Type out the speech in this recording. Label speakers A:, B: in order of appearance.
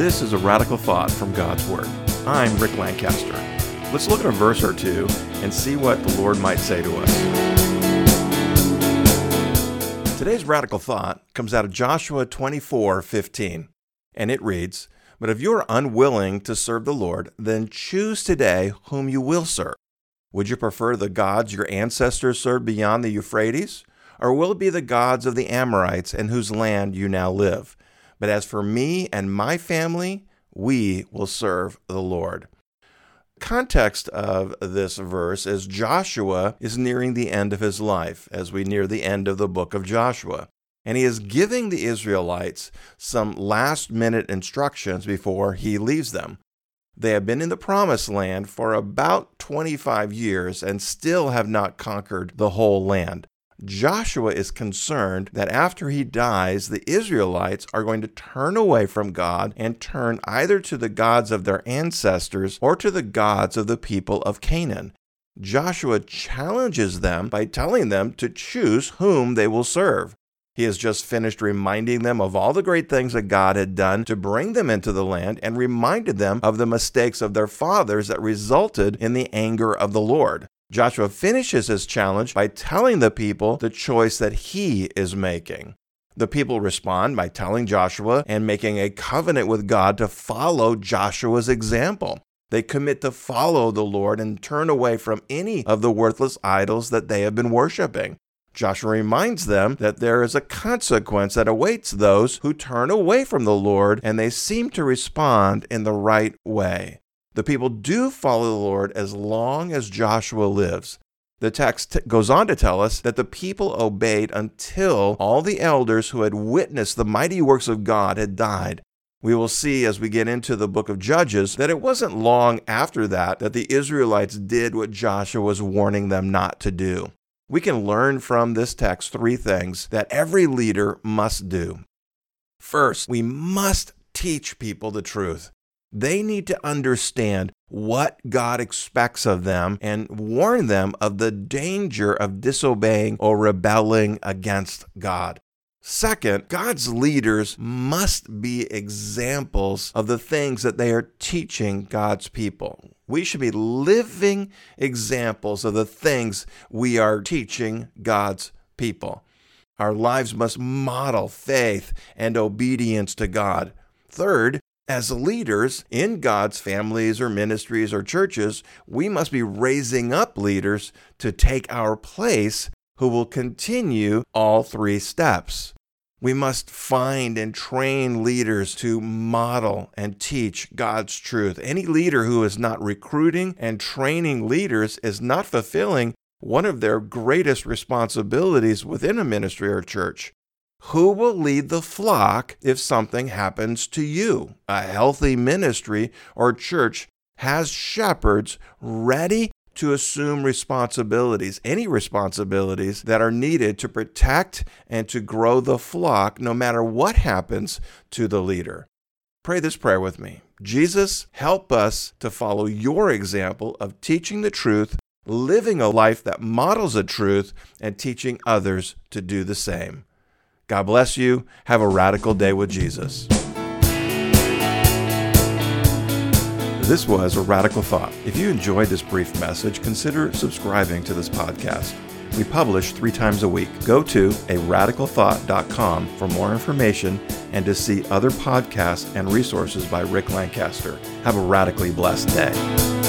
A: This is a radical thought from God's Word. I'm Rick Lancaster. Let's look at a verse or two and see what the Lord might say to us. Today's radical thought comes out of Joshua 24:15, and it reads, "But if you are unwilling to serve the Lord, then choose today whom you will serve. Would you prefer the gods your ancestors served beyond the Euphrates, or will it be the gods of the Amorites in whose land you now live? But as for me and my family, we will serve the Lord." context of this verse is Joshua is nearing the end of his life as we near the end of the book of Joshua. And he is giving the Israelites some last minute instructions before he leaves them. They have been in the promised land for about 25 years and still have not conquered the whole land. Joshua is concerned that after he dies, the Israelites are going to turn away from God and turn either to the gods of their ancestors or to the gods of the people of Canaan. Joshua challenges them by telling them to choose whom they will serve. He has just finished reminding them of all the great things that God had done to bring them into the land and reminded them of the mistakes of their fathers that resulted in the anger of the Lord. Joshua finishes his challenge by telling the people the choice that he is making. The people respond by telling Joshua and making a covenant with God to follow Joshua's example. They commit to follow the Lord and turn away from any of the worthless idols that they have been worshiping. Joshua reminds them that there is a consequence that awaits those who turn away from the Lord and they seem to respond in the right way. The people do follow the Lord as long as Joshua lives. The text t- goes on to tell us that the people obeyed until all the elders who had witnessed the mighty works of God had died. We will see as we get into the book of Judges that it wasn't long after that that the Israelites did what Joshua was warning them not to do. We can learn from this text three things that every leader must do. First, we must teach people the truth. They need to understand what God expects of them and warn them of the danger of disobeying or rebelling against God. Second, God's leaders must be examples of the things that they are teaching God's people. We should be living examples of the things we are teaching God's people. Our lives must model faith and obedience to God. Third, as leaders in God's families or ministries or churches, we must be raising up leaders to take our place who will continue all three steps. We must find and train leaders to model and teach God's truth. Any leader who is not recruiting and training leaders is not fulfilling one of their greatest responsibilities within a ministry or church. Who will lead the flock if something happens to you? A healthy ministry or church has shepherds ready to assume responsibilities, any responsibilities that are needed to protect and to grow the flock, no matter what happens to the leader. Pray this prayer with me. Jesus, help us to follow your example of teaching the truth, living a life that models the truth, and teaching others to do the same. God bless you. Have a radical day with Jesus. This was a radical thought. If you enjoyed this brief message, consider subscribing to this podcast. We publish three times a week. Go to a for more information and to see other podcasts and resources by Rick Lancaster. Have a radically blessed day.